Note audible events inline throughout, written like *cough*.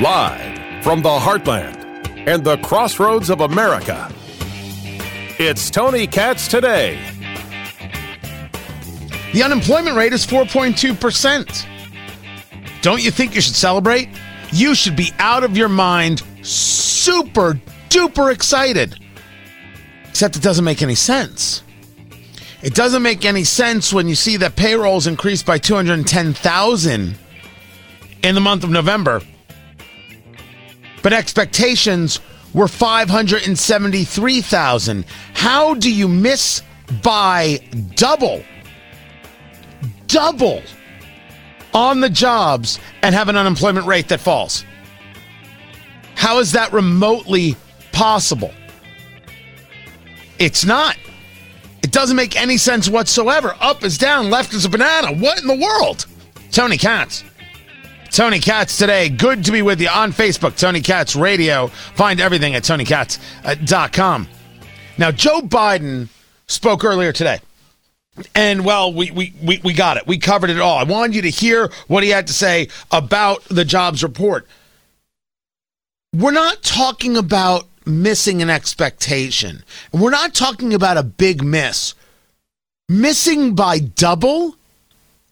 Live from the heartland and the crossroads of America, it's Tony Katz today. The unemployment rate is 4.2%. Don't you think you should celebrate? You should be out of your mind, super duper excited. Except it doesn't make any sense. It doesn't make any sense when you see that payrolls increased by 210,000 in the month of November but expectations were 573,000. How do you miss by double, double on the jobs and have an unemployment rate that falls? How is that remotely possible? It's not. It doesn't make any sense whatsoever. Up is down, left is a banana. What in the world? Tony Katz. Tony Katz today. Good to be with you on Facebook, Tony Katz Radio. Find everything at tonykatz.com. Now, Joe Biden spoke earlier today. And well, we, we, we, we got it. We covered it all. I wanted you to hear what he had to say about the jobs report. We're not talking about missing an expectation. And we're not talking about a big miss. Missing by double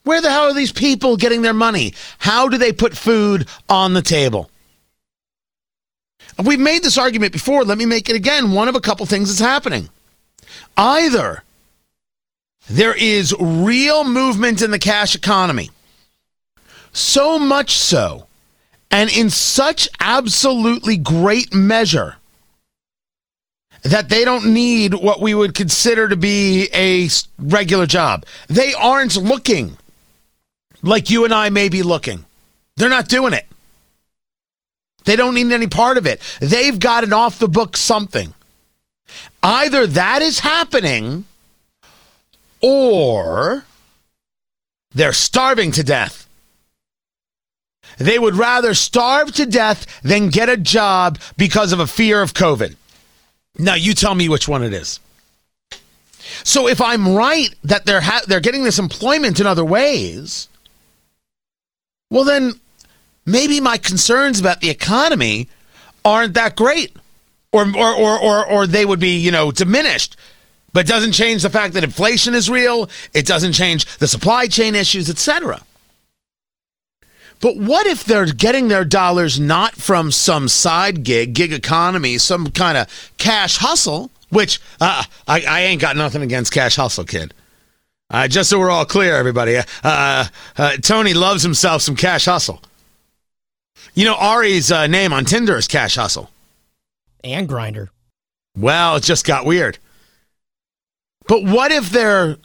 where the hell are these people getting their money? How do they put food on the table? We've made this argument before. Let me make it again. One of a couple things is happening. Either there is real movement in the cash economy, so much so, and in such absolutely great measure that they don't need what we would consider to be a regular job. They aren't looking like you and I may be looking. They're not doing it. They don't need any part of it. They've got an off the book something. Either that is happening or they're starving to death. They would rather starve to death than get a job because of a fear of COVID. Now, you tell me which one it is. So, if I'm right that they're ha- they're getting this employment in other ways, well, then maybe my concerns about the economy aren't that great. Or, or, or, or, or they would be, you know, diminished. But doesn't change the fact that inflation is real. It doesn't change the supply chain issues, etc. But what if they're getting their dollars not from some side gig, gig economy, some kind of cash hustle, which uh, I, I ain't got nothing against cash hustle, kid. Uh, just so we're all clear, everybody, uh, uh, uh, Tony loves himself some cash hustle. You know, Ari's uh, name on Tinder is Cash Hustle. And Grindr. Well, it just got weird. But what if they're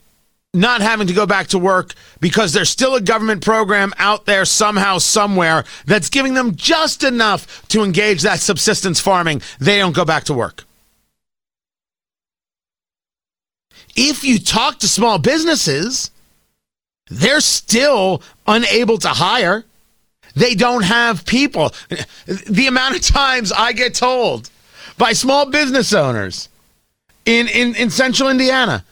not having to go back to work because there's still a government program out there somehow, somewhere that's giving them just enough to engage that subsistence farming? They don't go back to work. if you talk to small businesses, they're still unable to hire. They don't have people. The amount of times I get told by small business owners in, in, in central Indiana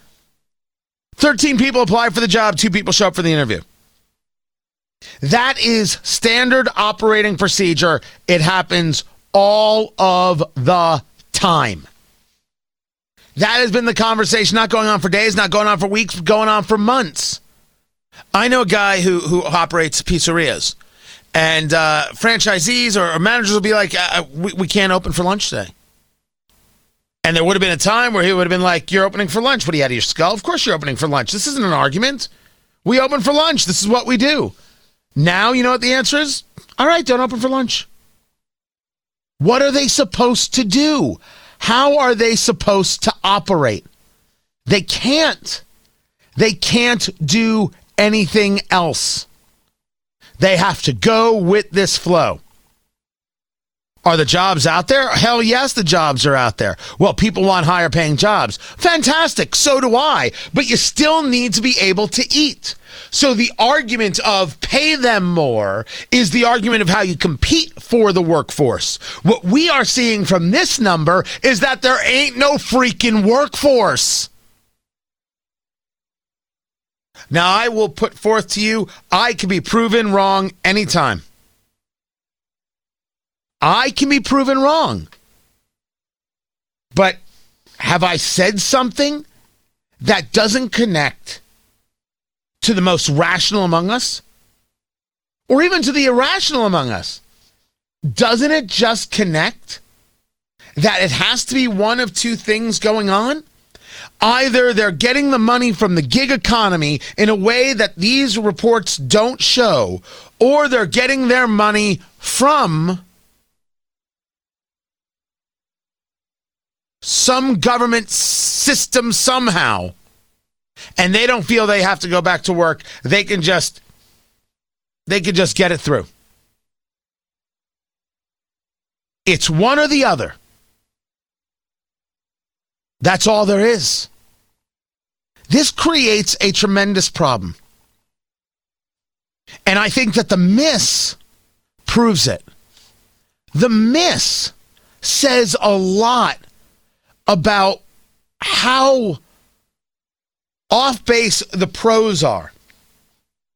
13 people apply for the job, two people show up for the interview. That is standard operating procedure. It happens all of the time. That has been the conversation, not going on for days, not going on for weeks, going on for months. I know a guy who who operates pizzerias, and uh, franchisees or, or, managers will be like, uh, uh, we, "We can't open for lunch today." And there would have been a time where he would have been like, "You're opening for lunch. What do you out of your skull? Of course you're opening for lunch. This isn't an argument. We open for lunch. This is what we do." Now you know what the answer is. All right, don't open for lunch. What are they supposed to do? How are they supposed to operate? They can't. They can't do anything else. They have to go with this flow. Are the jobs out there? Hell yes, the jobs are out there. Well, people want higher paying jobs. Fantastic. So do I. But you still need to be able to eat. So the argument of pay them more is the argument of how you compete for the workforce. What we are seeing from this number is that there ain't no freaking workforce. Now, I will put forth to you, I can be proven wrong anytime. I can be proven wrong. But have I said something that doesn't connect to the most rational among us? Or even to the irrational among us? Doesn't it just connect that it has to be one of two things going on? Either they're getting the money from the gig economy in a way that these reports don't show, or they're getting their money from some government system somehow. And they don't feel they have to go back to work. They can just they can just get it through. It's one or the other. That's all there is. This creates a tremendous problem. And I think that the miss proves it. The miss says a lot about how off base the pros are.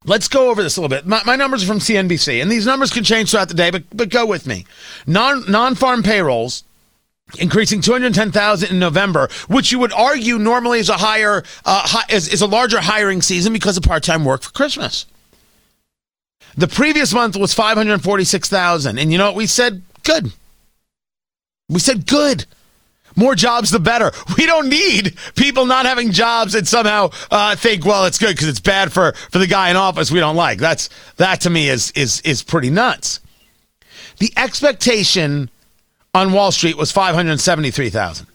Let's go over this a little bit. My, my, numbers are from CNBC, and these numbers can change throughout the day, but, but go with me. Non non farm payrolls increasing 210,000 in November, which you would argue normally is a higher uh, is, is a larger hiring season because of part-time work for Christmas. The previous month was 546,000 and you know what we said? Good. We said good. More jobs, the better. We don't need people not having jobs and somehow uh, think, well, it's good because it's bad for, for the guy in office we don't like. That's that to me is is is pretty nuts. The expectation on Wall Street was 573,000.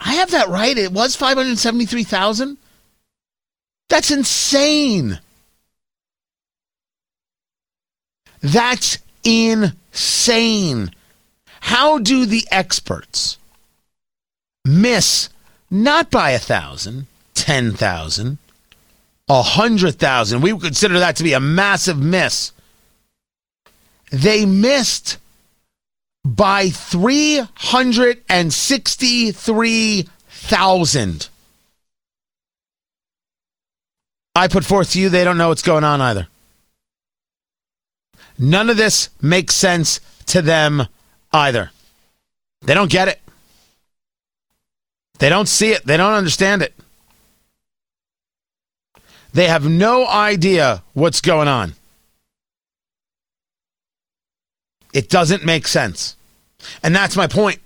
I have that right. It was 573,000. That's insane. That's insane. How do the experts miss not by a thousand, ten thousand, a hundred thousand? We would consider that to be a massive miss. They missed by 363,000. I put forth to you, they don't know what's going on either. None of this makes sense to them either. They don't get it. They don't see it. They don't understand it. They have no idea what's going on. It doesn't make sense. And that's my point.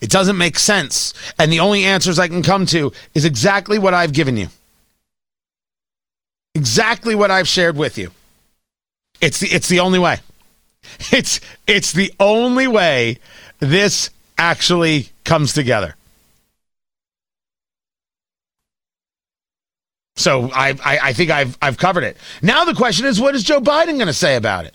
It doesn't make sense. And the only answers I can come to is exactly what I've given you. Exactly what I've shared with you. It's the, it's the only way. *laughs* It's it's the only way this actually comes together. So I, I, I think I've I've covered it. Now the question is, what is Joe Biden going to say about it?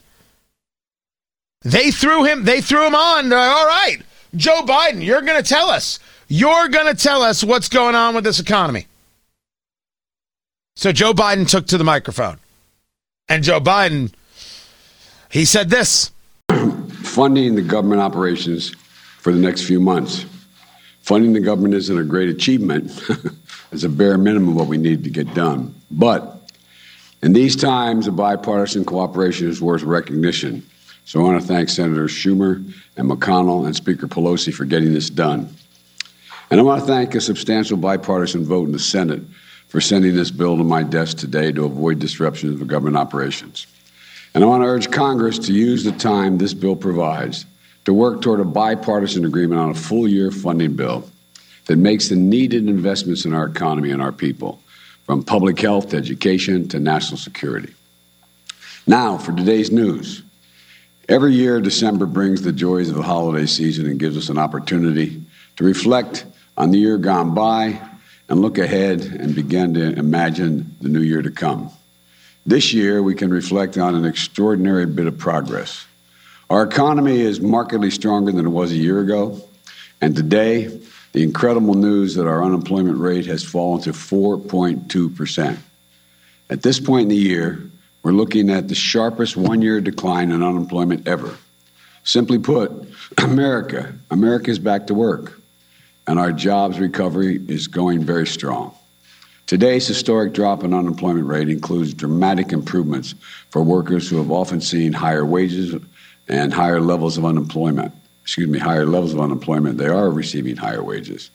They threw him. They threw him on. Like, All right, Joe Biden, you're going to tell us. You're going to tell us what's going on with this economy. So Joe Biden took to the microphone, and Joe Biden, he said this: funding the government operations for the next few months. Funding the government isn't a great achievement. *laughs* it's a bare minimum of what we need to get done. But in these times, a bipartisan cooperation is worth recognition. So I want to thank Senators Schumer and McConnell and Speaker Pelosi for getting this done. And I want to thank a substantial bipartisan vote in the Senate for sending this bill to my desk today to avoid disruptions of the government operations. And I want to urge Congress to use the time this bill provides to work toward a bipartisan agreement on a full year funding bill that makes the needed investments in our economy and our people, from public health to education to national security. Now, for today's news. Every year, December brings the joys of the holiday season and gives us an opportunity to reflect on the year gone by and look ahead and begin to imagine the new year to come. This year, we can reflect on an extraordinary bit of progress. Our economy is markedly stronger than it was a year ago, and today, the incredible news that our unemployment rate has fallen to 4.2%. At this point in the year, we're looking at the sharpest one year decline in unemployment ever. Simply put, *clears throat* America, America is back to work, and our jobs recovery is going very strong. Today's historic drop in unemployment rate includes dramatic improvements for workers who have often seen higher wages and higher levels of unemployment. Excuse me, higher levels of unemployment. They are receiving higher wages.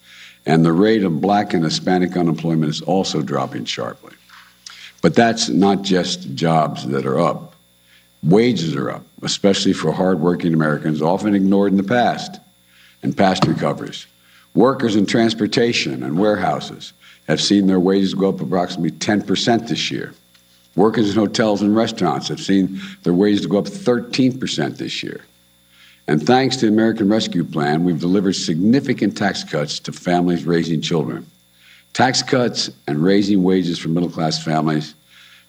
And the rate of black and Hispanic unemployment is also dropping sharply. But that's not just jobs that are up. Wages are up, especially for hardworking Americans, often ignored in the past and past recoveries. Workers in transportation and warehouses have seen their wages go up approximately 10% this year. Workers in hotels and restaurants have seen their wages go up 13% this year. And thanks to the American Rescue Plan, we've delivered significant tax cuts to families raising children. Tax cuts and raising wages for middle class families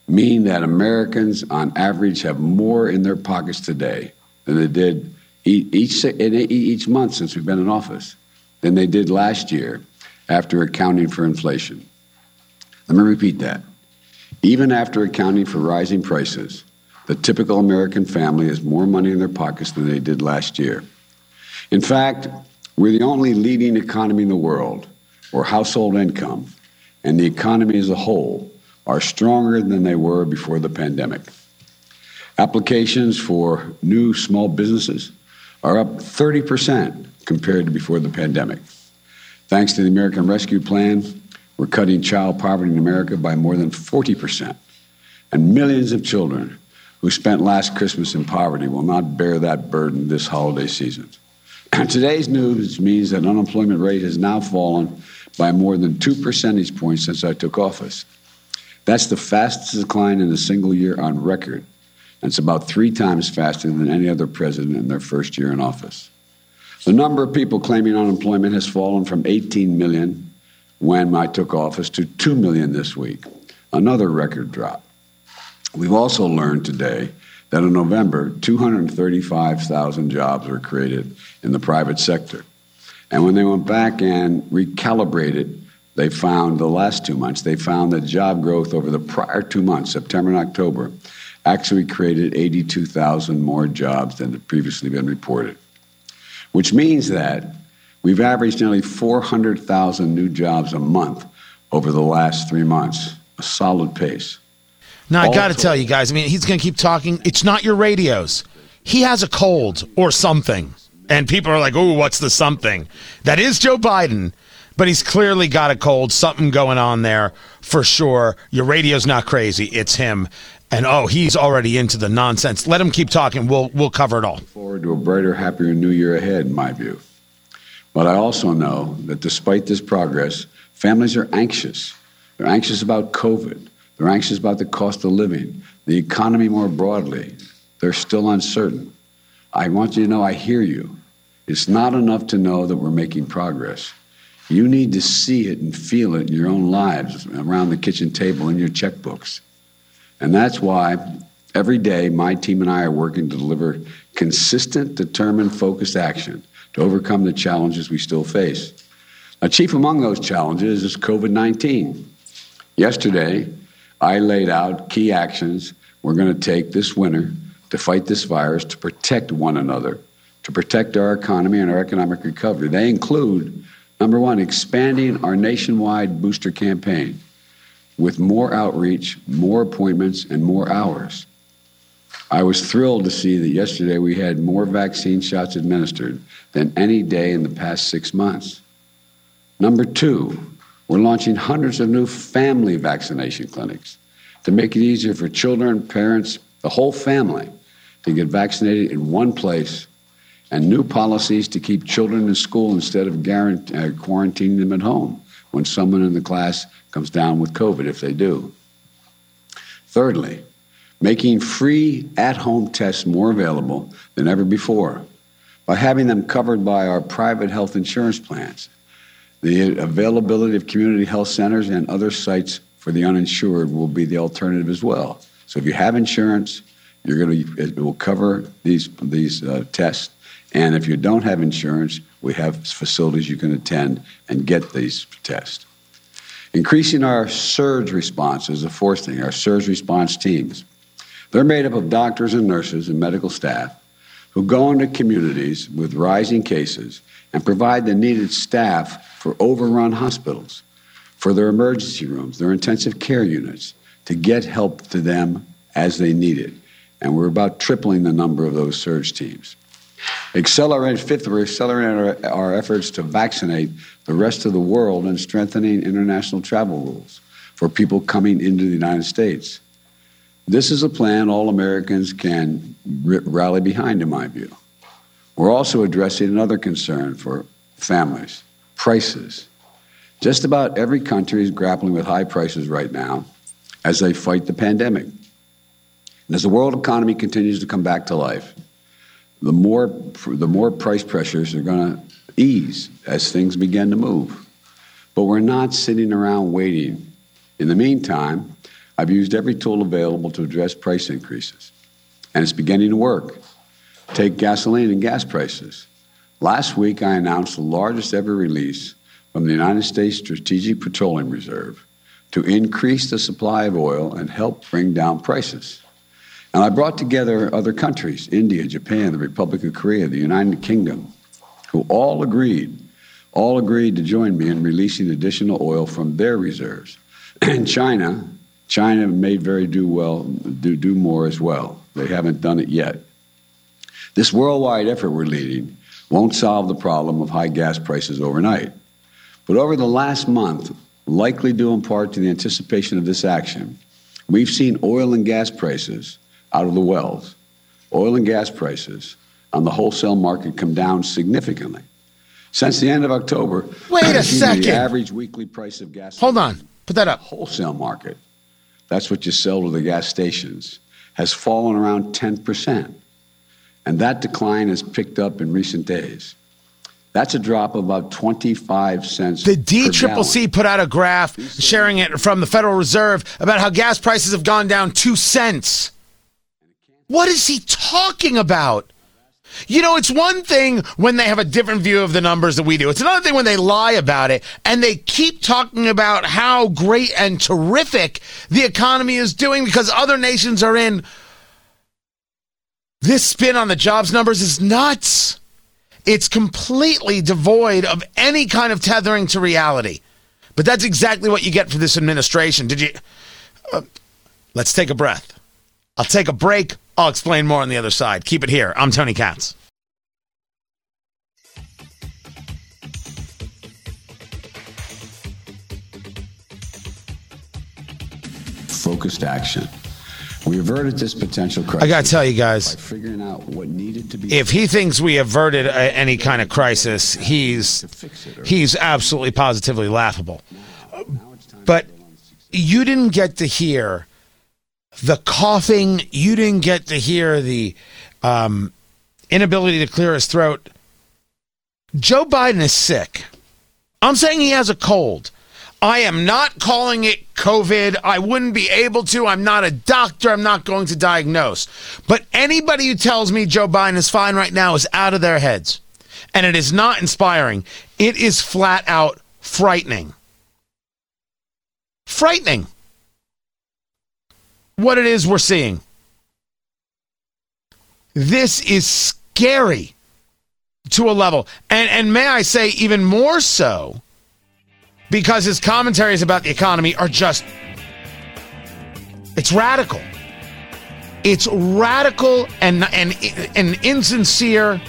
mean that Americans, on average, have more in their pockets today than they did each, each month since we've been in office than they did last year after accounting for inflation. Let me repeat that. Even after accounting for rising prices, the typical American family has more money in their pockets than they did last year. In fact, we're the only leading economy in the world where household income and the economy as a whole are stronger than they were before the pandemic. Applications for new small businesses are up 30% compared to before the pandemic. Thanks to the American Rescue Plan, we're cutting child poverty in America by more than 40%. And millions of children who spent last Christmas in poverty will not bear that burden this holiday season. *clears throat* Today's news means that unemployment rate has now fallen by more than two percentage points since I took office. That's the fastest decline in a single year on record. It's about three times faster than any other president in their first year in office. The number of people claiming unemployment has fallen from 18 million when I took office to 2 million this week, another record drop. We've also learned today that in November, 235,000 jobs were created in the private sector. And when they went back and recalibrated they found the last two months, they found that job growth over the prior two months, September and October, actually created 82,000 more jobs than had previously been reported, which means that we've averaged nearly 400,000 new jobs a month over the last three months, a solid pace. Now, I got to tell you guys, I mean, he's going to keep talking. It's not your radios. He has a cold or something. And people are like, oh, what's the something? That is Joe Biden but he's clearly got a cold, something going on there for sure. Your radio's not crazy, it's him. And oh, he's already into the nonsense. Let him keep talking. We'll we'll cover it all. Forward to a brighter, happier new year ahead, in my view. But I also know that despite this progress, families are anxious. They're anxious about COVID. They're anxious about the cost of living, the economy more broadly. They're still uncertain. I want you to know I hear you. It's not enough to know that we're making progress. You need to see it and feel it in your own lives, around the kitchen table, in your checkbooks. And that's why every day my team and I are working to deliver consistent, determined, focused action to overcome the challenges we still face. Now, chief among those challenges is COVID 19. Yesterday, I laid out key actions we're going to take this winter to fight this virus, to protect one another, to protect our economy and our economic recovery. They include Number one, expanding our nationwide booster campaign with more outreach, more appointments, and more hours. I was thrilled to see that yesterday we had more vaccine shots administered than any day in the past six months. Number two, we're launching hundreds of new family vaccination clinics to make it easier for children, parents, the whole family to get vaccinated in one place and new policies to keep children in school instead of uh, quarantining them at home when someone in the class comes down with COVID, if they do. Thirdly, making free at home tests more available than ever before by having them covered by our private health insurance plans. The availability of community health centers and other sites for the uninsured will be the alternative as well. So if you have insurance, you're going to it will cover these these uh, tests and if you don't have insurance, we have facilities you can attend and get these tests. Increasing our surge response is the fourth thing, our surge response teams. They're made up of doctors and nurses and medical staff who go into communities with rising cases and provide the needed staff for overrun hospitals. for their emergency rooms, their intensive care units, to get help to them as they need it. And we're about tripling the number of those surge teams. Accelerate, fifth, we're accelerating our, our efforts to vaccinate the rest of the world and strengthening international travel rules for people coming into the United States. This is a plan all Americans can r- rally behind, in my view. We're also addressing another concern for families prices. Just about every country is grappling with high prices right now as they fight the pandemic. And as the world economy continues to come back to life, the more, the more price pressures are going to ease as things begin to move. But we're not sitting around waiting. In the meantime, I've used every tool available to address price increases, and it's beginning to work. Take gasoline and gas prices. Last week, I announced the largest ever release from the United States Strategic Petroleum Reserve to increase the supply of oil and help bring down prices. And I brought together other countries India, Japan, the Republic of Korea, the United Kingdom who all agreed, all agreed to join me in releasing additional oil from their reserves. *clears throat* And China, China may very do well, do, do more as well. They haven't done it yet. This worldwide effort we're leading won't solve the problem of high gas prices overnight. But over the last month, likely due in part to the anticipation of this action, we've seen oil and gas prices out of the wells, oil and gas prices on the wholesale market come down significantly. Since the end of October, Wait a second. the average weekly price of gas. Hold on. Put that up. Wholesale market, that's what you sell to the gas stations, has fallen around 10%. And that decline has picked up in recent days. That's a drop of about 25 cents. The DCCC put out a graph sharing it from the Federal Reserve about how gas prices have gone down two cents. What is he talking about? You know, it's one thing when they have a different view of the numbers that we do. It's another thing when they lie about it and they keep talking about how great and terrific the economy is doing because other nations are in. This spin on the jobs numbers is nuts. It's completely devoid of any kind of tethering to reality. But that's exactly what you get for this administration. Did you? Uh, let's take a breath. I'll take a break. I'll explain more on the other side. Keep it here. I'm Tony Katz. focused action. We averted this potential crisis I got to tell you guys, figuring out what needed to be if he thinks we averted a, any kind of crisis, he's to fix it. Or he's absolutely positively laughable. But to build on success. you didn't get to hear the coughing. You didn't get to hear the um, inability to clear his throat. Joe Biden is sick. I'm saying he has a cold. I am not calling it COVID. I wouldn't be able to. I'm not a doctor. I'm not going to diagnose. But anybody who tells me Joe Biden is fine right now is out of their heads. And it is not inspiring. It is flat out frightening. Frightening. What it is we're seeing. This is scary to a level. And and may I say even more so because his commentaries about the economy are just it's radical. It's radical and and and insincere.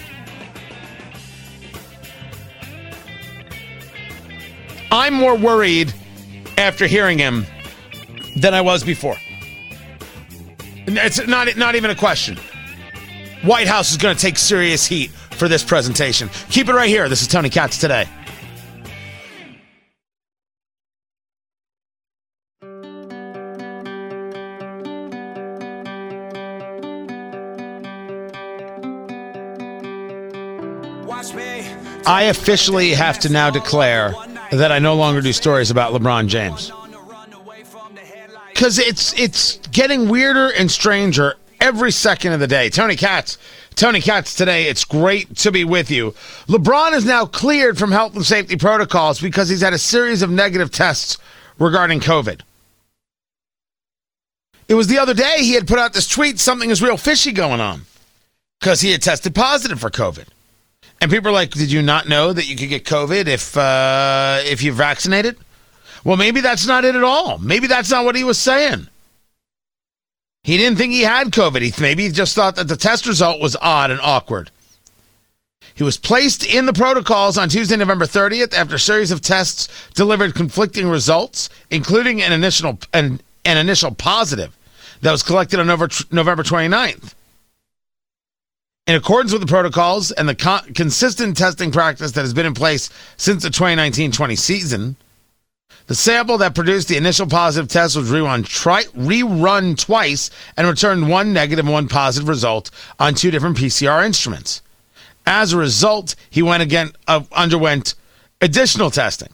I'm more worried after hearing him than I was before. It's not not even a question. White House is going to take serious heat for this presentation. Keep it right here. This is Tony Katz today. I officially have to now declare that I no longer do stories about LeBron James. Cuz it's it's getting weirder and stranger every second of the day. Tony Katz, Tony Katz today. It's great to be with you. LeBron is now cleared from health and safety protocols because he's had a series of negative tests regarding COVID. It was the other day he had put out this tweet something is real fishy going on because he had tested positive for COVID. And people are like, "Did you not know that you could get COVID if uh, if you're vaccinated?" Well, maybe that's not it at all. Maybe that's not what he was saying. He didn't think he had COVID. He maybe he just thought that the test result was odd and awkward. He was placed in the protocols on Tuesday, November 30th, after a series of tests delivered conflicting results, including an initial an, an initial positive that was collected on November, November 29th. In accordance with the protocols and the con- consistent testing practice that has been in place since the 2019-20 season, the sample that produced the initial positive test was rerun, tri- rerun twice and returned one negative and one positive result on two different PCR instruments. As a result, he went again uh, underwent additional testing,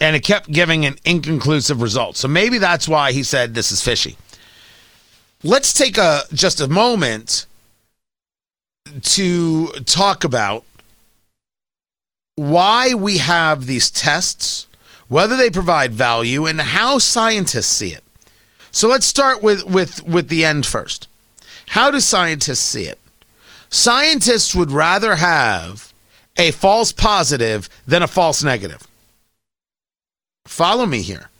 and it kept giving an inconclusive result. So maybe that's why he said this is fishy. Let's take a just a moment to talk about why we have these tests, whether they provide value, and how scientists see it. So let's start with with with the end first. How do scientists see it? Scientists would rather have a false positive than a false negative. Follow me here.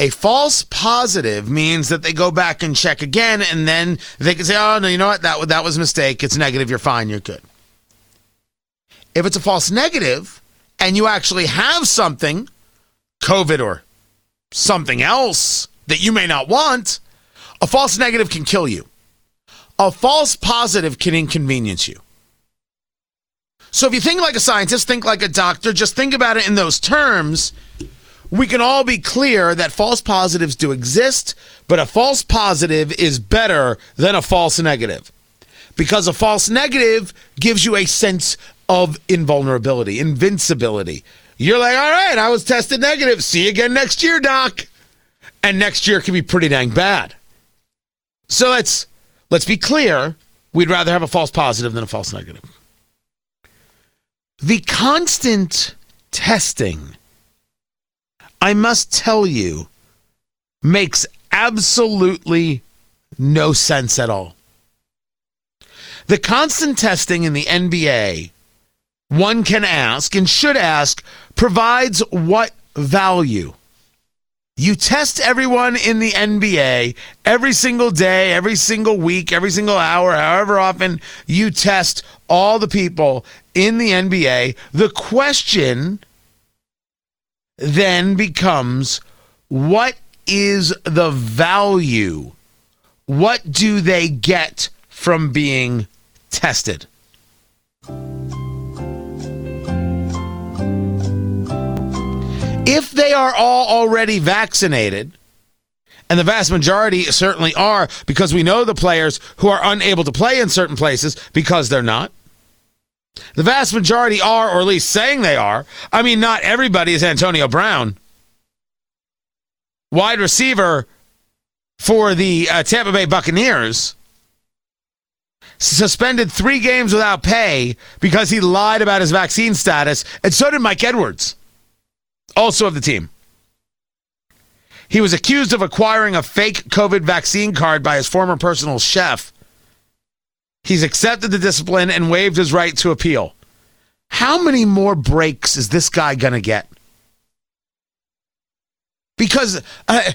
A false positive means that they go back and check again, and then they can say, "Oh no, you know what? That that was a mistake. It's negative. You're fine. You're good." If it's a false negative, and you actually have something, COVID or something else that you may not want, a false negative can kill you. A false positive can inconvenience you. So if you think like a scientist, think like a doctor, just think about it in those terms. We can all be clear that false positives do exist, but a false positive is better than a false negative. Because a false negative gives you a sense of invulnerability, invincibility. You're like, all right, I was tested negative. See you again next year, doc. And next year can be pretty dang bad. So let's let's be clear. We'd rather have a false positive than a false negative. The constant testing, I must tell you, makes absolutely no sense at all. The constant testing in the NBA, one can ask and should ask, provides what value? You test everyone in the NBA every single day, every single week, every single hour, however often you test all the people in the NBA. The question then becomes what is the value? What do they get from being tested? If they are all already vaccinated, and the vast majority certainly are, because we know the players who are unable to play in certain places because they're not. The vast majority are, or at least saying they are. I mean, not everybody is Antonio Brown. Wide receiver for the uh, Tampa Bay Buccaneers suspended three games without pay because he lied about his vaccine status, and so did Mike Edwards also of the team. He was accused of acquiring a fake COVID vaccine card by his former personal chef. He's accepted the discipline and waived his right to appeal. How many more breaks is this guy going to get? Because uh,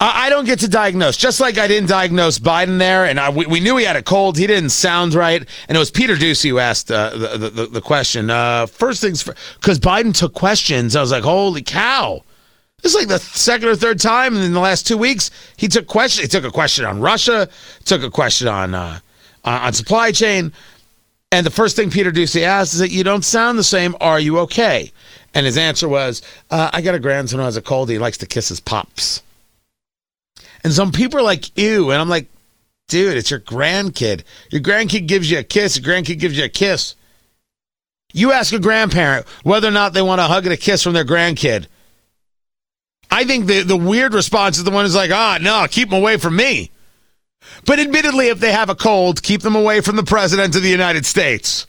I don't get to diagnose, just like I didn't diagnose Biden there, and I, we, we, knew he had a cold. He didn't sound right, and it was Peter Doocy who asked uh, the, the, the question. Uh, first things because Biden took questions. I was like, holy cow! This is like the second or third time in the last two weeks he took question. He took a question on Russia, took a question on uh, on supply chain, and the first thing Peter Doocy asked is that you don't sound the same. Are you okay? And his answer was, uh, I got a grandson who has a cold. He likes to kiss his pops. And some people are like, ew. And I'm like, dude, it's your grandkid. Your grandkid gives you a kiss. Your grandkid gives you a kiss. You ask a grandparent whether or not they want a hug and a kiss from their grandkid. I think the, the weird response is the one who's like, ah, no, keep them away from me. But admittedly, if they have a cold, keep them away from the President of the United States.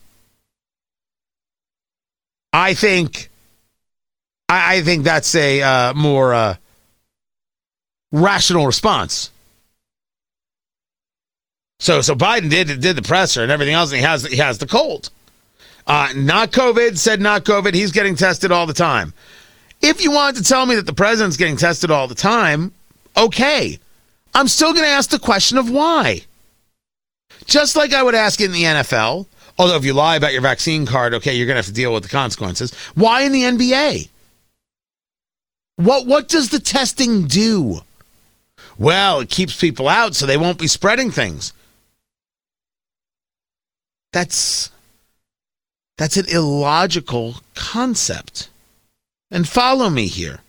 I think, I, I think that's a uh, more uh, rational response. So so Biden did did the presser and everything else, and he has he has the cold. Uh, not COVID, said not COVID. He's getting tested all the time. If you want to tell me that the president's getting tested all the time, okay. I'm still going to ask the question of why. Just like I would ask in the NFL, although if you lie about your vaccine card, okay, you're going to have to deal with the consequences. Why in the NBA? What what does the testing do? Well, it keeps people out so they won't be spreading things. That's that's an illogical concept. And follow me here.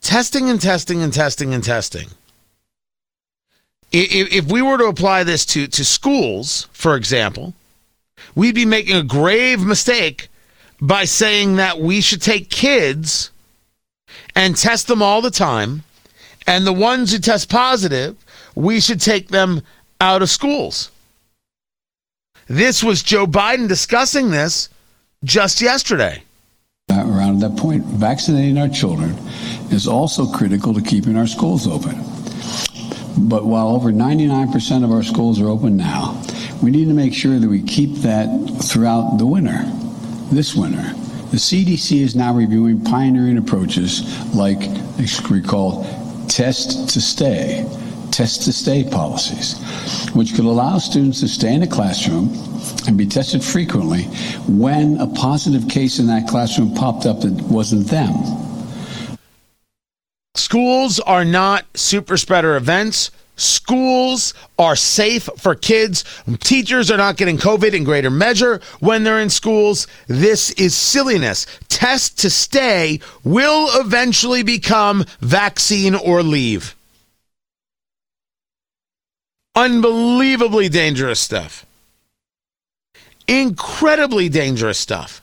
Testing and testing and testing and testing. If, we were to apply this to, to schools, for example, we'd be making a grave mistake by saying that we should take kids and test them all the time, and the ones who test positive, we should take them out of schools. This was Joe Biden discussing this just yesterday. Uh, around that point, vaccinating our children is also critical to keeping our schools open. But while over 99% of our schools are open now, we need to make sure that we keep that throughout the winter, this winter. The CDC is now reviewing pioneering approaches like, recall, test to stay, test to stay policies, which could allow students to stay in a classroom and be tested frequently when a positive case in that classroom popped up that wasn't them. Schools are not super spreader events. Schools are safe for kids. Teachers are not getting COVID in greater measure when they're in schools. This is silliness. Test to stay will eventually become vaccine or leave. Unbelievably dangerous stuff. Incredibly dangerous stuff.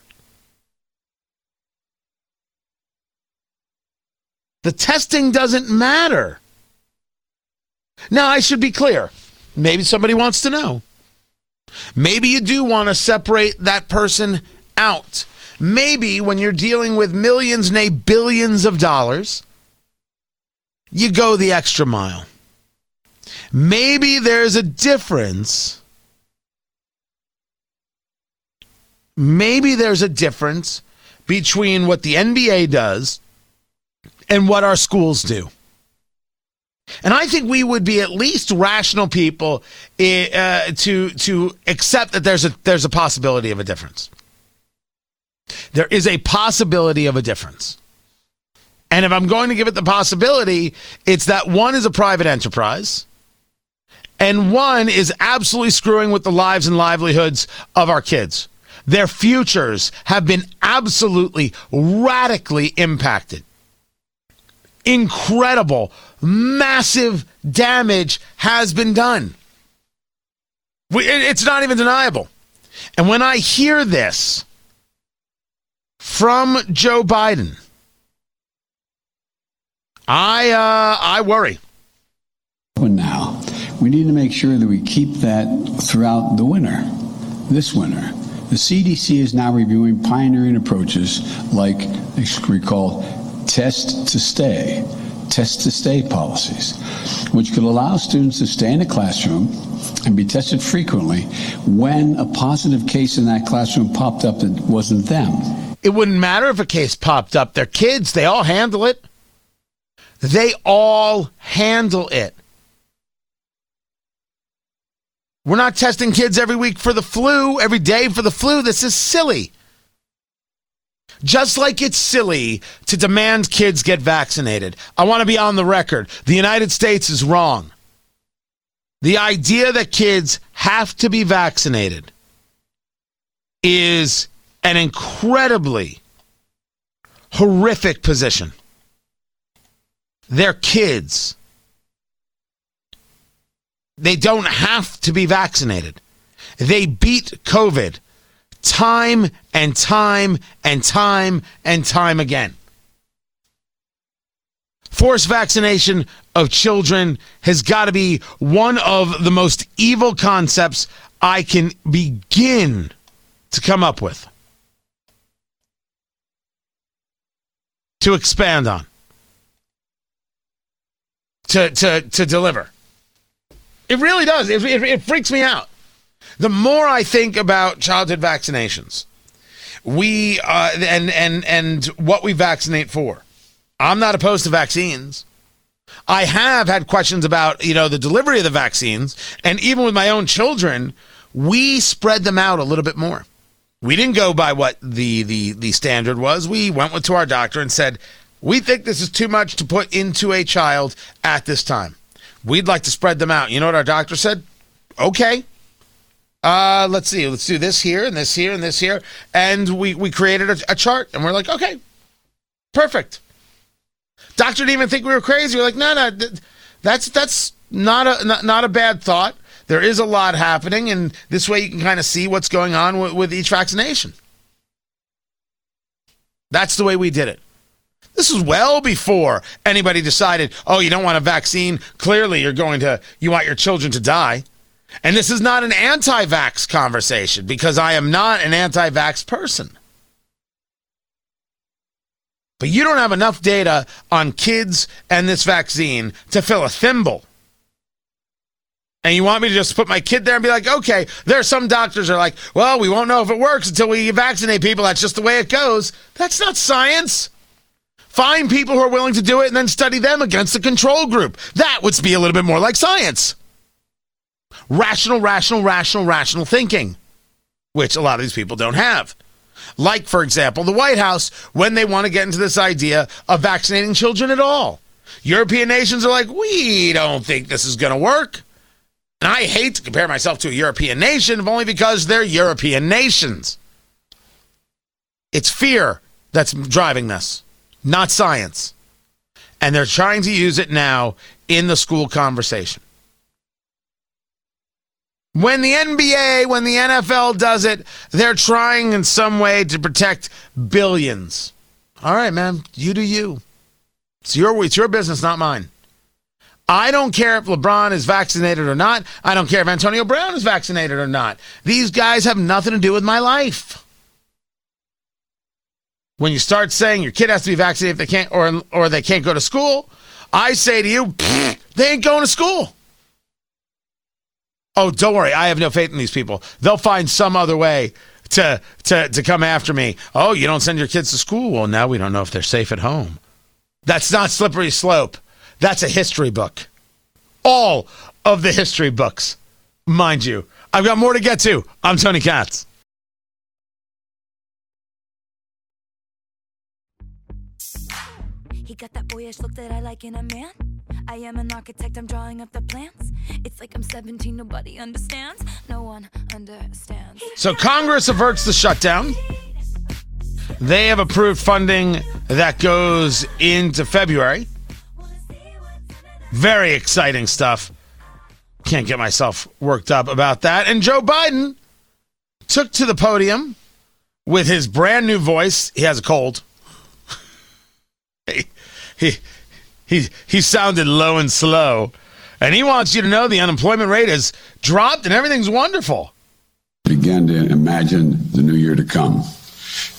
The testing doesn't matter. Now, I should be clear. Maybe somebody wants to know. Maybe you do want to separate that person out. Maybe when you're dealing with millions, nay, billions of dollars, you go the extra mile. Maybe there's a difference. Maybe there's a difference between what the NBA does and what our schools do. And I think we would be at least rational people uh, to to accept that there's a there's a possibility of a difference. There is a possibility of a difference. And if I'm going to give it the possibility, it's that one is a private enterprise and one is absolutely screwing with the lives and livelihoods of our kids. Their futures have been absolutely radically impacted. Incredible, massive damage has been done. It's not even deniable. And when I hear this from Joe Biden, I uh, I worry. Now, we need to make sure that we keep that throughout the winter, this winter. The CDC is now reviewing pioneering approaches like, recall, test to stay, test to stay policies, which could allow students to stay in a classroom and be tested frequently when a positive case in that classroom popped up that wasn't them. It wouldn't matter if a case popped up. They're kids, they all handle it. They all handle it. We're not testing kids every week for the flu, every day for the flu. This is silly. Just like it's silly to demand kids get vaccinated. I want to be on the record. The United States is wrong. The idea that kids have to be vaccinated is an incredibly horrific position. They're kids. They don't have to be vaccinated. They beat COVID time and time and time and time again. Forced vaccination of children has got to be one of the most evil concepts I can begin to come up with. To expand on. To, to, to deliver. It really does. It, it, it freaks me out. The more I think about childhood vaccinations, we uh, and and and what we vaccinate for. I'm not opposed to vaccines. I have had questions about you know the delivery of the vaccines, and even with my own children, we spread them out a little bit more. We didn't go by what the the the standard was. We went with, to our doctor and said, "We think this is too much to put into a child at this time. We'd like to spread them out." You know what our doctor said? Okay. Uh, let's see. Let's do this here and this here and this here, and we we created a, a chart, and we're like, okay, perfect. Doctor didn't even think we were crazy. We're like, no, no, that's that's not a not, not a bad thought. There is a lot happening, and this way you can kind of see what's going on with, with each vaccination. That's the way we did it. This was well before anybody decided, oh, you don't want a vaccine. Clearly, you're going to, you want your children to die. And this is not an anti vax conversation because I am not an anti vax person. But you don't have enough data on kids and this vaccine to fill a thimble. And you want me to just put my kid there and be like, okay, there are some doctors are like, well, we won't know if it works until we vaccinate people. That's just the way it goes. That's not science. Find people who are willing to do it and then study them against the control group. That would be a little bit more like science. Rational, rational, rational, rational thinking, which a lot of these people don't have. Like, for example, the White House when they want to get into this idea of vaccinating children at all. European nations are like, we don't think this is going to work. And I hate to compare myself to a European nation, only because they're European nations. It's fear that's driving this, not science. And they're trying to use it now in the school conversation. When the NBA, when the NFL does it, they're trying in some way to protect billions. All right, man, you do you. It's your, it's your business, not mine. I don't care if LeBron is vaccinated or not. I don't care if Antonio Brown is vaccinated or not. These guys have nothing to do with my life. When you start saying your kid has to be vaccinated if they can't or or they can't go to school, I say to you, they ain't going to school. Oh, don't worry. I have no faith in these people. They'll find some other way to to to come after me. Oh, you don't send your kids to school. Well, now we don't know if they're safe at home. That's not slippery slope. That's a history book. All of the history books, mind you. I've got more to get to. I'm Tony Katz. He got that boyish look that I like in a man. I am an architect, I'm drawing up the plans. It's like I'm 17, nobody understands. No one understands. So Congress averts the shutdown. They have approved funding that goes into February. Very exciting stuff. Can't get myself worked up about that. And Joe Biden took to the podium with his brand new voice. He has a cold. *laughs* he, he, he, he sounded low and slow. And he wants you to know the unemployment rate has dropped and everything's wonderful. Begin to imagine the new year to come.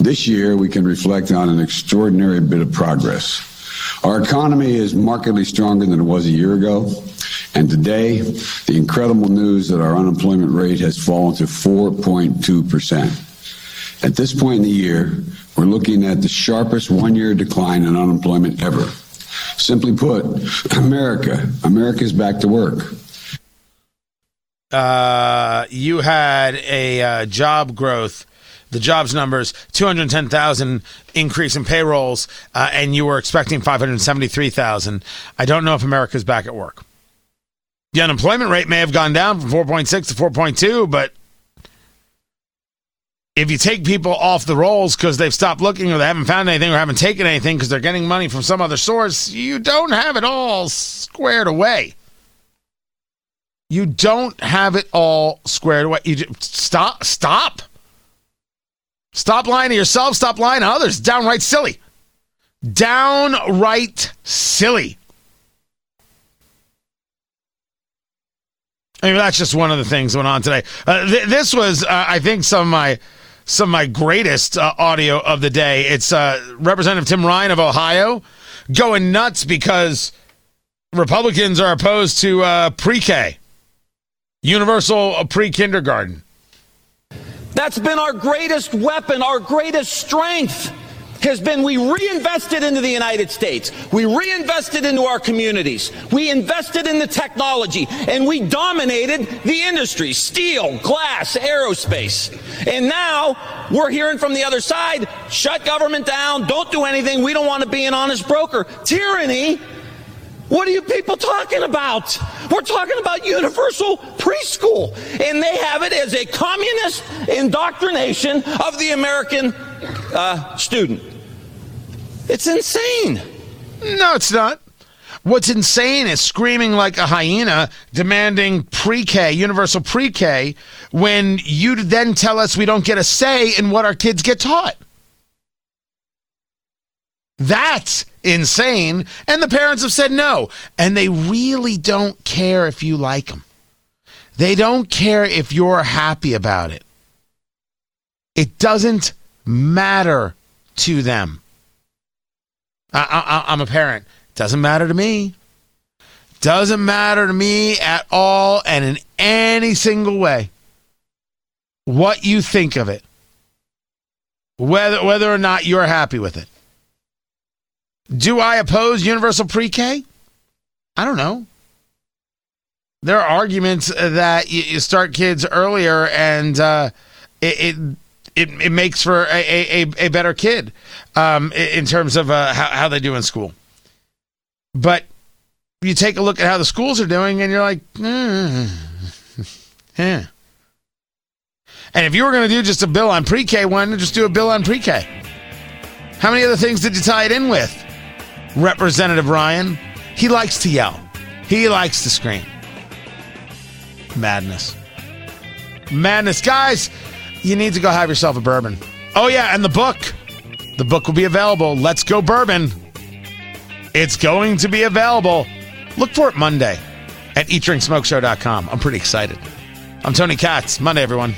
This year, we can reflect on an extraordinary bit of progress. Our economy is markedly stronger than it was a year ago. And today, the incredible news that our unemployment rate has fallen to 4.2%. At this point in the year, we're looking at the sharpest one year decline in unemployment ever. Simply put, America, America's back to work. Uh, you had a uh, job growth the jobs numbers 210,000 increase in payrolls, uh, and you were expecting 573,000. I don't know if America's back at work. The unemployment rate may have gone down from 4.6 to 4.2, but if you take people off the rolls because they've stopped looking or they haven't found anything or haven't taken anything because they're getting money from some other source, you don't have it all squared away. You don't have it all squared away. You just, stop, stop. Stop lying to yourself. Stop lying to others. Downright silly. Downright silly. I mean, that's just one of the things that went on today. Uh, th- this was, uh, I think, some of my some of my greatest uh, audio of the day. It's uh, Representative Tim Ryan of Ohio going nuts because Republicans are opposed to uh, pre-K, universal pre-kindergarten. That's been our greatest weapon, our greatest strength has been we reinvested into the United States. We reinvested into our communities. We invested in the technology and we dominated the industry steel, glass, aerospace. And now we're hearing from the other side shut government down, don't do anything. We don't want to be an honest broker. Tyranny. What are you people talking about? We're talking about universal preschool. And they have it as a communist indoctrination of the American uh, student. It's insane. No, it's not. What's insane is screaming like a hyena, demanding pre K, universal pre K, when you then tell us we don't get a say in what our kids get taught. That's insane. And the parents have said no. And they really don't care if you like them. They don't care if you're happy about it. It doesn't matter to them. I, am a parent. Doesn't matter to me. Doesn't matter to me at all and in any single way what you think of it. Whether, whether or not you're happy with it. Do I oppose universal pre K? I don't know. There are arguments that you start kids earlier and uh, it, it it, it makes for a, a, a better kid um, in terms of uh, how, how they do in school. But you take a look at how the schools are doing, and you're like, *laughs* mm, yeah. And if you were going to do just a bill on pre K, not just do a bill on pre K? How many other things did you tie it in with? Representative Ryan, he likes to yell, he likes to scream. Madness. Madness. Guys, you need to go have yourself a bourbon. Oh, yeah, and the book. The book will be available. Let's Go Bourbon. It's going to be available. Look for it Monday at eatdrinksmokeshow.com. I'm pretty excited. I'm Tony Katz. Monday, everyone.